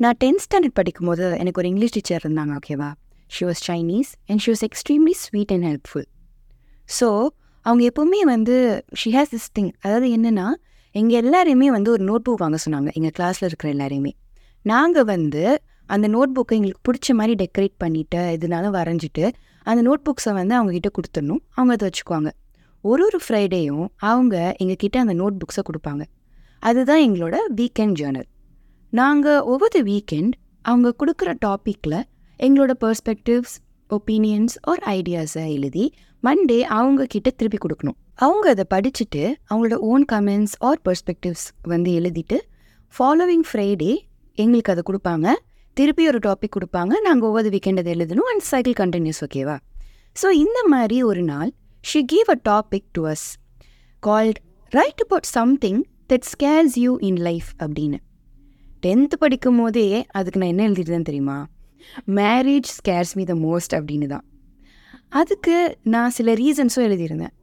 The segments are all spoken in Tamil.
நான் டென்த் ஸ்டாண்டர்ட் படிக்கும்போது எனக்கு ஒரு இங்கிலீஷ் டீச்சர் இருந்தாங்க ஓகேவா she was Chinese and she was extremely sweet and helpful so அவங்க எப்போவுமே வந்து ஷி ஹேஸ் திஸ் திங் அதாவது என்னென்னா எங்கள் எல்லாரையுமே வந்து ஒரு நோட் புக் வாங்க சொன்னாங்க எங்கள் கிளாஸில் இருக்கிற எல்லாரையுமே. நாங்கள் வந்து அந்த நோட் புக்கை எங்களுக்கு பிடிச்ச மாதிரி டெக்கரேட் பண்ணிவிட்டு எதுனாலும் வரைஞ்சிட்டு அந்த நோட் புக்ஸை வந்து அவங்கக்கிட்ட கொடுத்துடணும். அவங்க அதை வச்சுக்குவாங்க. ஒரு ஒரு ஃப்ரைடேயும் அவங்க எங்ககிட்ட அந்த நோட் புக்ஸை கொடுப்பாங்க. அதுதான் எங்களோட வீக்கெண்ட் ஜேர்னல் நாங்கள் ஒவ்வொரு வீக்கெண்ட் அவங்க கொடுக்குற டாப்பிக்கில் எங்களோட பர்ஸ்பெக்டிவ்ஸ் ஒப்பீனியன்ஸ் ஒரு ஐடியாஸை எழுதி மண்டே அவங்க கிட்ட திருப்பி கொடுக்கணும். அவங்க அதை படிச்சுட்டு அவங்களோட ஓன் கமெண்ட்ஸ் ஆர் பர்ஸ்பெக்டிவ்ஸ் வந்து எழுதிட்டு ஃபாலோவிங் ஃப்ரைடே எங்களுக்கு அதை கொடுப்பாங்க. திருப்பி ஒரு டாபிக் கொடுப்பாங்க. நாங்கள் ஒவ்வொரு வீக்கெண்ட் அதை எழுதணும். அண்ட் சைக்கிள் கண்டினியூஸ் ஓகேவா ஸோ இந்த மாதிரி ஒரு நாள் she give a topic to us called write about something that scares you in life அப்படின்னு. டென்த்து படிக்கும் போதே அதுக்கு நான் என்ன எழுதிட்டுதான் தெரியுமா? Marriage scares me the most அப்படின்னு தான். அதுக்கு நான் சில ரீசன்ஸும் எழுதியிருந்தேன்.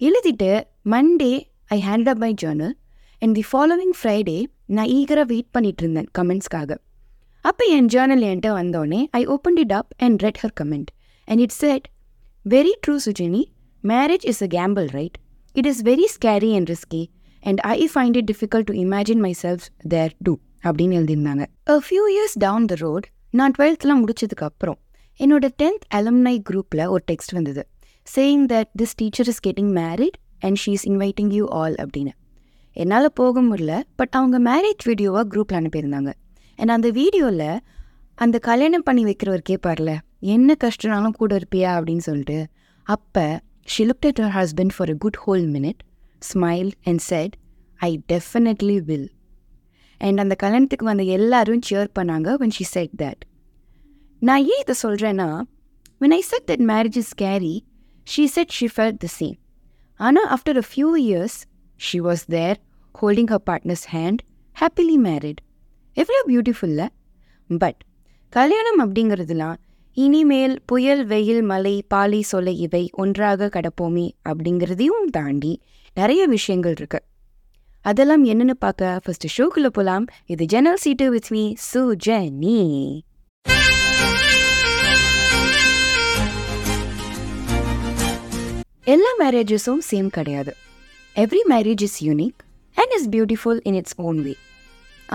எழுதிட்டு Monday I hand up my journal and the following Friday நான் ஈகராக வெயிட் பண்ணிட்டு இருந்தேன் கமெண்ட்ஸ்க்காக அப்போ என் ஜேர்னல் என்கிட்ட வந்தோடனே I open it up and read her comment and it said very true Sujini marriage is a gamble right it is very scary and risky and I find it difficult to imagine myself there too அப்படின்னு எழுதியிருந்தாங்க. A few years down the road நான் டுவெல்த்லாம் முடிச்சதுக்கு அப்புறம் என்னோட டென்த் அலம்னை குரூப்பில் ஒரு டெக்ஸ்ட் வந்தது. Saying that this teacher is getting married and she is inviting you all அப்படின்னு. என்னால் போக முடியல பட் அவங்க மேரேஜ் வீடியோவாக குரூப்பில் அனுப்பியிருந்தாங்க. அண்ட் அந்த வீடியோவில் அந்த கல்யாணம் பண்ணி வைக்கிறவர் கேட்பார்ல என்ன கஷ்டம்னாலும் கூட இருப்பியா? அப்படின்னு சொல்லிட்டு அப்போ she look at her husband for a good whole minute smile and said I definitely will and அந்த கல்யாணத்துக்கு வந்த எல்லாரும் சியர் பண்ணாங்க வென் ஷி செட் தட் நான் ஏன் இதை சொல்கிறேன்னா when I said that marriage is scary she said she felt the same ஆனால் after a few years she was there holding her partner's hand happily married எவ்வளோ பியூட்டிஃபுல்ல பட் கல்யாணம் அப்படிங்கிறதுலாம் இனிமேல் புயல் வெயில் மலை பாலை சொலை இவை ஒன்றாக கடப்போமே அப்படிங்கிறதையும் தாண்டி நிறைய விஷயங்கள் இருக்கு. அதெல்லாம் என்னன்னு பார்க்க ஃபர்ஸ்ட் ஷோக்குள்ள போலாம். இது ஜெனல் சீட்டு வித் மீ சுஜனி எல்லா மேரேஜஸும் சேம் கிடையாது. Every marriage is unique and is beautiful in its own way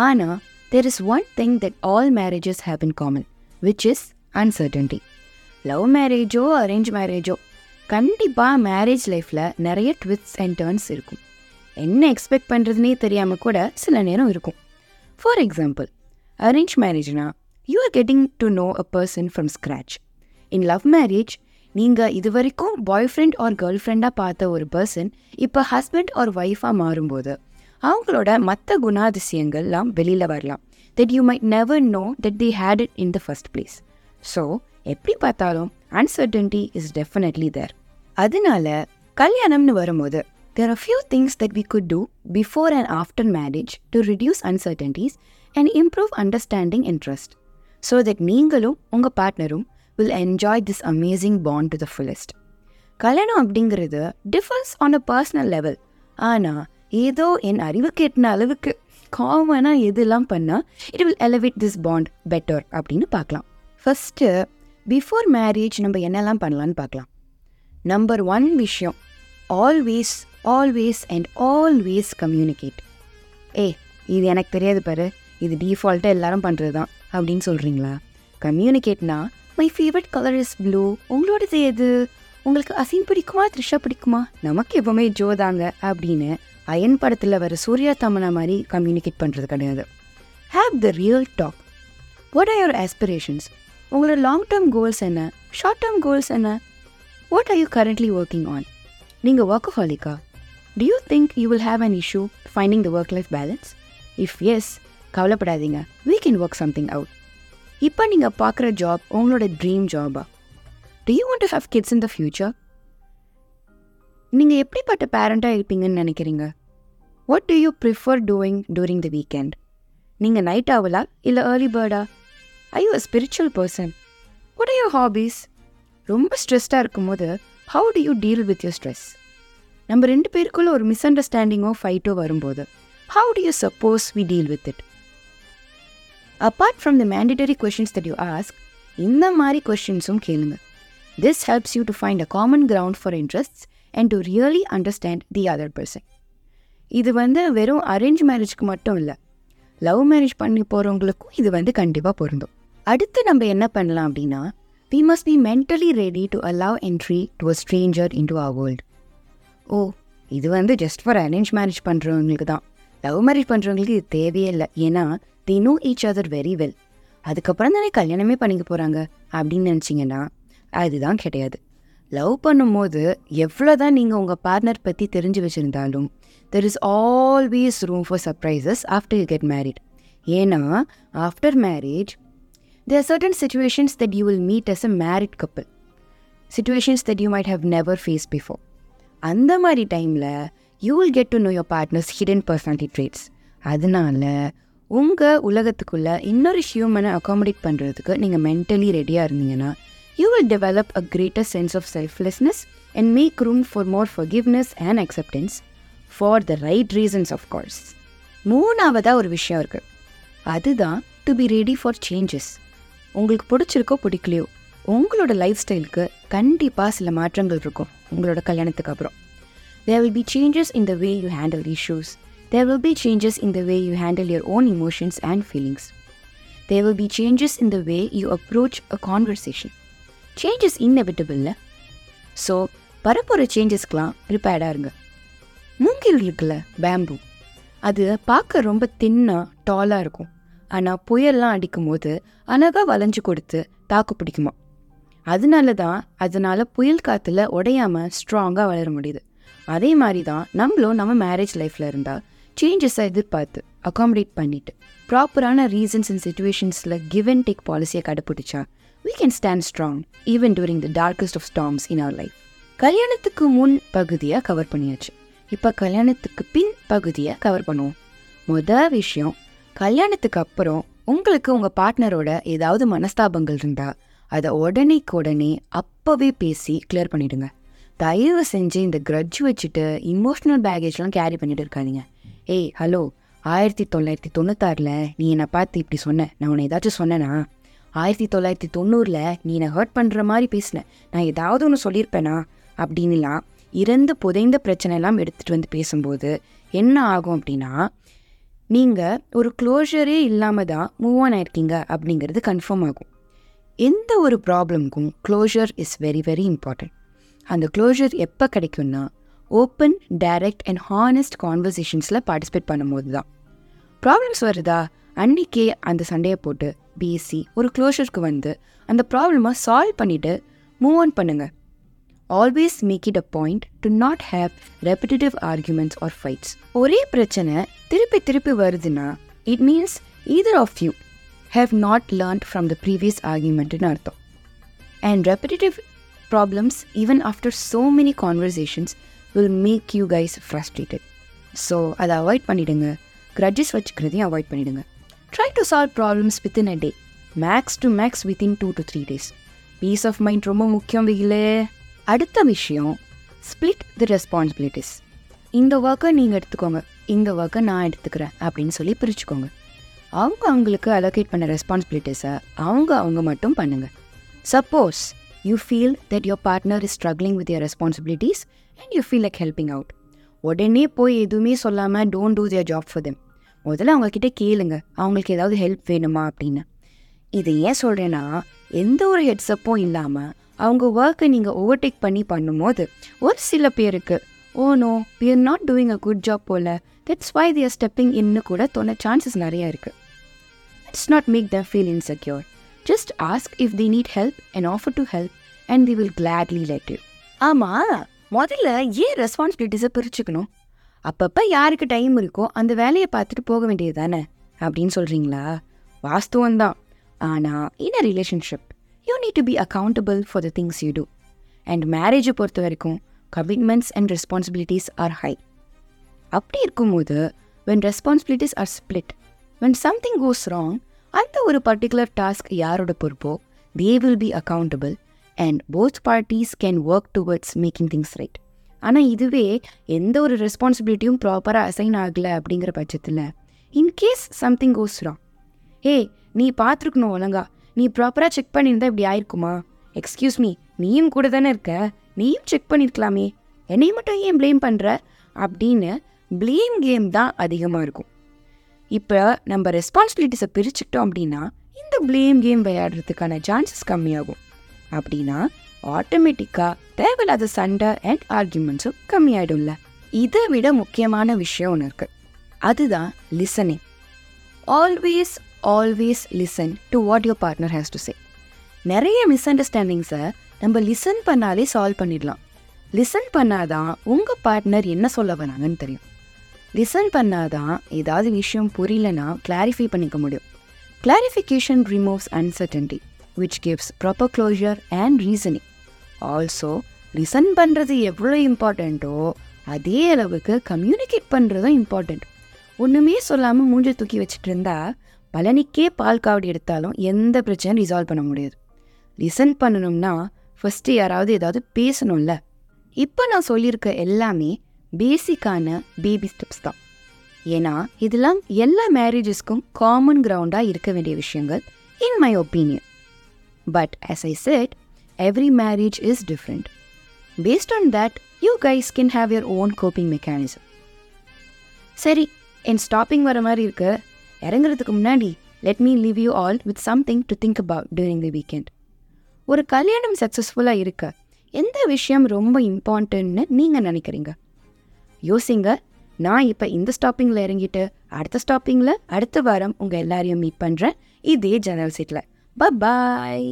ஆனால் there is one thing that all marriages have in common which is uncertainty love மேரேஜோ arrange மேரேஜோ கண்டிப்பாக மேரேஜ் லைஃப்பில் நிறைய ட்விஸ்ட் அண்ட் டேர்ன்ஸ் இருக்கும். என்ன எக்ஸ்பெக்ட் பண்ணுறதுனே தெரியாமல் கூட சில நேரம் இருக்கும். For example arrange மேரேஜ்னா you are getting to know a person from scratch in love marriage நீங்கள் இது வரைக்கும் பாய் ஃப்ரெண்ட் ஆர் கேர்ள் ஃப்ரெண்டாக பார்த்த ஒரு பர்சன் இப்போ ஹஸ்பண்ட் ஆர் ஒய்ஃபாக மாறும்போது அவங்களோட மற்ற குணாதிசயங்கள்லாம் வெளியில் வரலாம். That you might never know that they hate it in the first place so எப்படி பார்த்தாலும் அன்சர்டன்டி இஸ் டெஃபினெட்லி தேர் அதனால கல்யாணம்னு வரும்போது there are few things that we could do before and after marriage to reduce uncertainties and improve understanding and trust so that நீங்களும் உங்கள் பார்ட்னரும் will enjoy this amazing bond to the fullest கல்யாணம் அப்படிங்கிறது differs on a personal level ஆனால் ஏதோ என் அறிவுக்கு எட்டின அளவுக்கு காமனாக எதெல்லாம் பண்ணால் it will elevate this bond better அப்படின்னு பார்க்கலாம். ஃபஸ்ட்டு பிஃபோர் மேரேஜ் நம்ம என்னெல்லாம் பண்ணலான்னு பார்க்கலாம். நம்பர் ஒன் விஷயம் always always and always communicate ஏ இது எனக்கு தெரியாது பாரு. இது டிஃபால்ட்டாக எல்லாரும் பண்ணுறது தான் அப்படின்னு சொல்கிறீங்களா கம்யூனிகேட்னா my favourite colour is blue உங்களோடது எது? உங்களுக்கு அசின் பிடிக்குமா த்ரிஷா பிடிக்குமா? நமக்கு எப்பவுமே ஜோ தாங்க அப்படின்னு அயன் படத்தில் வர சூர்யா தமனா மாதிரி கம்யூனிகேட் பண்ணுறது கிடையாது. Have the real talk what are your aspirations உங்களோட லாங் டேர்ம் கோல்ஸ் என்ன? ஷார்ட் டேர்ம் கோல்ஸ் என்ன? What are you currently working on நீங்கள் ஒர்க் ஹாலிக்கா do you think you will have an issue finding the work life balance if yes கவலைப்படாதீங்க. We can work something out இப்போ நீங்கள் பார்க்குற ஜாப் உங்களோட dream ஜாபா do you want to have kids in the future நீங்கள் எப்படிப்பட்ட பேரண்ட்டாக இருப்பீங்கன்னு நினைக்கிறீங்க? What do you prefer doing during the weekend நீங்கள் நைட் ஆகலா இல்லை early பேர்டா are you a spiritual person what are your hobbies ரொம்ப ஸ்ட்ரெஸ்டாக இருக்கும்போது how do you deal with your stress நம்ம ரெண்டு பேருக்குள்ள ஒரு மிஸ் அண்டர்ஸ்டாண்டிங்கோ ஃபைட்டோ வரும்போது how do you suppose we deal with it apart from the mandatory questions that you ask இந்த மாதிரி கொஷின்ஸும் கேளுங்க. This helps you to find a common ground for interests and to really understand the other person இது வந்து வெறும் அரேஞ்ச் மேரேஜ்க்கு மட்டும் இல்லை. லவ் மேரேஜ் பண்ணி போகிறவங்களுக்கும் இது வந்து கண்டிப்பாக பொருந்தும். அடுத்து நம்ம என்ன பண்ணலாம் அப்படின்னா we must be mentally ready to allow entry to a stranger into our world ஓ இது வந்து ஜஸ்ட் ஃபார் அரேஞ்ச் மேரேஜ் பண்ணுறவங்களுக்கு தான். லவ் மேரேஜ் பண்ணுறவங்களுக்கு இது தேவையே இல்லை. ஏன்னா they know each other very well அதுக்கப்புறம் தானே கல்யாணமே பண்ணிக்க போகிறாங்க அப்படின்னு நினச்சிங்கன்னா அதுதான் கிடையாது. லவ் பண்ணும்போது எவ்வளோ தான் நீங்கள் உங்கள் பார்ட்னர் பற்றி தெரிஞ்சு வச்சுருந்தாலும் there is always room for surprises after you get married ஏன்னா after marriage there certain situations that you will meet as a married couple situations that you might have never face before அந்த மாதிரி டைமில் you will get to know your partner's hidden personality traits அதனால உங்கள் உலகத்துக்குள்ளே இன்னொரு ஹியூமனை அகாமடேட் பண்ணுறதுக்கு நீங்கள் மென்டலி ரெடியாக இருந்தீங்கன்னா you will develop a greater sense of selflessness and make room for more forgiveness and acceptance for the right reasons of course மூணாவதாக ஒரு விஷயம் இருக்குது அதுதான் to be ready for changes உங்களுக்கு பிடிச்சிருக்கோ பிடிக்கலையோ உங்களோட லைஃப் ஸ்டைலுக்கு கண்டிப்பாக சில மாற்றங்கள் இருக்கும். உங்களோட கல்யாணத்துக்கு அப்புறம். There will be changes in the way you handle issues there will be changes in the way you handle your own emotions and feelings there will be changes in the way you approach a conversation changes இன்னெவிட்டபிள்ல so வரப்போகிற சேஞ்சஸ்க்கெலாம் ப்ரிப்பேர்டாக இருங்க. மூங்கில் இருக்குல்ல பேம்பு அது பார்க்க ரொம்ப தின்னாக டாலாக இருக்கும். ஆனால் புயல்லாம் அடிக்கும் போது அழகாக வளைஞ்சு கொடுத்து தாக்கு பிடிக்குமா? அதனால தான் அதனால் புயல் காற்றுல உடையாமல் ஸ்ட்ராங்காக வளர முடியுது. அதே மாதிரி தான் நம்மளும் நம்ம மேரேஜ் லைஃப்பில் இருந்தால் சேஞ்சஸை எதிர்பார்த்து அகாமடேட் பண்ணிட்டு ப்ராப்பரான ரீசன்ஸ் அண்ட் சுச்சுவேஷன்ஸில் கிவ் அண்ட் டேக் பாலிசியை கடைப்பிடிச்சா we can stand strong even during the darkest of storms in our life கல்யாணத்துக்கு முன் பகுதியை கவர் பண்ணியாச்சு. இப்போ கல்யாணத்துக்கு பின் பகுதியை கவர் பண்ணுவோம். முத விஷயம் கல்யாணத்துக்கு அப்புறம் உங்களுக்கு உங்கள் பார்ட்னரோட ஏதாவது மனஸ்தாபங்கள் இருந்தால் அதை உடனேக்கு உடனே அப்போவே பேசி கிளியர் பண்ணிவிடுங்க தயவு செஞ்சு இந்த க்ரட்ஜ் வச்சுட்டு இமோஷ்னல் பேகேஜ்லாம் கேரி பண்ணிட்டு இருக்காதீங்க. ஏய் ஹலோ ஆயிரத்தி தொள்ளாயிரத்தி தொண்ணூத்தாறில் நீ என்னை பார்த்து இப்படி சொன்ன. நான் உன்னை ஏதாச்சும் சொன்னேனா? ஆயிரத்தி தொள்ளாயிரத்தி தொண்ணூறில் நீ என்னை ஹர்ட் பண்ணுற மாதிரி பேசின. நான் ஏதாவது ஒன்று சொல்லியிருப்பேனா? அப்படின்லாம் இறந்து புதைந்த பிரச்சனை எல்லாம் எடுத்துகிட்டு வந்து பேசும்போது என்ன ஆகும் அப்படின்னா நீங்கள் ஒரு க்ளோஷரே இல்லாமல் தான் மூவ் ஆன் ஆயிருக்கீங்க அப்படிங்கிறது கன்ஃபார்ம் ஆகும். எந்த ஒரு ப்ராப்ளம்க்கும் closure is very very important அந்த க்ளோஷர் எப்போ கிடைக்கும்னா ஓப்பன் டைரக்ட் அண்ட் ஹானஸ்ட் கான்வர்சேஷன்ஸில் பார்ட்டிசிபேட் பண்ணும்போது தான். ப்ராப்ளம்ஸ் வருதா? அன்னைக்கே அந்த சண்டையை போட்டு பேசி ஒரு க்ளோஷருக்கு வந்து அந்த ப்ராப்ளமை சால்வ் பண்ணிவிட்டு மூவ் ஆன் பண்ணுங்கள் always make it a point to not have repetitive arguments or fights ஒரே பிரச்சனை திருப்பி திருப்பி வருதுன்னா it means either of you have not learnt from the previous ஆர்குமெண்ட்னு அர்த்தம் and repetitive problems even after so many conversations will make you guys frustrated. So அதை அவாய்ட் பண்ணிவிடுங்க க்ரட்ஜஸ் வச்சுக்கிறதையும் அவாய்ட் பண்ணிவிடுங்க try to solve problems within a day max to max within two to three days peace of mind ரொம்ப முக்கியம் வெயிலே. அடுத்த விஷயம் ஸ்ப்ளிட் தி ரெஸ்பான்சிபிலிட்டிஸ் இந்த ஒர்க்கை நீங்கள் எடுத்துக்கோங்க. இந்த ஒர்க்கை நான் எடுத்துக்கிறேன் அப்படின்னு சொல்லி பிரிச்சுக்கோங்க. அவங்க அவங்களுக்கு அலோகேட் பண்ண ரெஸ்பான்சிபிலிட்டிஸை அவங்க அவங்க மட்டும் பண்ணுங்க. Suppose you feel that your partner is struggling with your responsibilities and you feel like helping out உடனே போய் எதுவுமே சொல்லாமல் don't do their job for them முதல்ல அவங்கக்கிட்ட கேளுங்க. அவங்களுக்கு ஏதாவது ஹெல்ப் வேணுமா அப்படின்னு. இது ஏன் சொல்கிறேன்னா எந்த ஒரு ஹெட்ஸப்பும் இல்லாமல் அவங்க ஒர்க்கை நீங்கள் ஓவர்டேக் பண்ணி பண்ணும்போது ஒரு சில பேருக்கு ஓ no we are not doing a good job pole. That's why they are stepping இன்னு கூட தோண சான்சஸ் நிறையா இருக்குது Let's not make them feel insecure. Just ask if they need help and offer to help and they will gladly let you. ஆமாம் முதல்ல ஏன் ரெஸ்பான்சிபிலிட்டிஸை பிரிச்சுக்கணும்? அப்பப்போ யாருக்கு டைம் இருக்கோ அந்த வேலையை பார்த்துட்டு போக வேண்டியது தானே? அப்படின்னு சொல்கிறீங்களா வாஸ்தவம் தான். ஆனால் in a relationship you need to be accountable for the things you do and மேரேஜை பொறுத்த வரைக்கும் commitments and responsibilities are high அப்படி இருக்கும்போது when responsibilities are split when something goes wrong அந்த ஒரு பர்டிகுலர் டாஸ்க் யாரோட பொறுப்போ they will be accountable and both parties can work towards making things right ஆனால் இதுவே எந்த ஒரு ரெஸ்பான்சிபிலிட்டியும் ப்ராப்பராக அசைன் ஆகலை அப்படிங்கிற பட்சத்தில் in case something goes wrong ஏ நீ பார்த்துருக்கணும் ஒழுங்கா நீ ப்ராப்பராக செக் பண்ணியிருந்தா இப்படி ஆயிருக்குமா? எக்ஸ்கியூஸ் மீ நீயும் கூட தானே இருக்க நீயும் செக் பண்ணியிருக்கலாமே என்னை மட்டும் ஏன் ப்ளேம் பண்ணுற அப்படின்னு ப்ளேம் கேம் தான் அதிகமாக இருக்கும். இப்போ நம்ம ரெஸ்பான்சிபிலிட்டிஸை பிரிச்சுக்கிட்டோம் அப்படின்னா இந்த ப்ளேம் கேம் விளையாடுறதுக்கான சான்சஸ் கம்மியாகும். அப்படின்னா ஆட்டோமேட்டிக்காக தேவையில்லாத சண்டை அண்ட் ஆர்கியூமெண்ட்ஸும் கம்மியாயிடும்ல. இதை விட முக்கியமான விஷயம் ஒன்று இருக்குது அதுதான் listening always always listen to what your partner has to say நிறைய மிஸ் அண்டர்ஸ்டாண்டிங்ஸை நம்ம லிசன் பண்ணாலே சால்வ் பண்ணிடலாம். லிசன் பண்ணாதான் உங்கள் பார்ட்னர் என்ன சொல்ல வராங்கன்னு தெரியும். லிசன் பண்ணாதான் ஏதாவது விஷயம் புரியலனா கிளாரிஃபை பண்ணிக்க முடியும். Clarification removes uncertainty which gives proper closure and reasoning also listen பண்ணுறது எவ்வளோ இம்பார்ட்டண்ட்டோ அதே அளவுக்கு கம்யூனிகேட் பண்ணுறதும் இம்பார்ட்டண்ட் ஒன்றுமே சொல்லாமல் மூஞ்சை தூக்கி வச்சுட்டு இருந்தா பழனிக்கே பால் காவடி எடுத்தாலும் எந்த பிரச்சனையும் ரிசால்வ் பண்ண முடியாது. லிசன் பண்ணணும்னா ஃபஸ்ட்டு யாராவது ஏதாவது பேசணும்ல. இப்போ நான் சொல்லியிருக்க எல்லாமே பேசிக்கான பேபி ஸ்டெப்ஸ் தான். ஏன்னா இதெல்லாம் எல்லா மேரேஜஸ்க்கும் காமன் கிரவுண்டாக இருக்க வேண்டிய விஷயங்கள் in my opinion but as I said every marriage is different based on that you guys can have your own coping mechanism சரி என் ஸ்டாப்பிங் வர மாதிரி இருக்கு. இறங்குறதுக்கு முன்னாடி let me leave you all with something to think about during the weekend ஒரு கல்யாணம் சக்ஸஸ்ஃபுல்லாக இருக்க எந்த விஷயம் ரொம்ப இம்பார்ட்டன்ட்னு நீங்கள் நினைக்கிறீங்க? யோசிங்க நான் இப்போ இந்த ஸ்டாப்பிங்கில் இறங்கிட்டு அடுத்த ஸ்டாப்பிங்கில் அடுத்த வாரம் உங்கள் எல்லாரையும் மீட் பண்ணுறேன் இதே ஜன்னல் சீட்டில் பாய்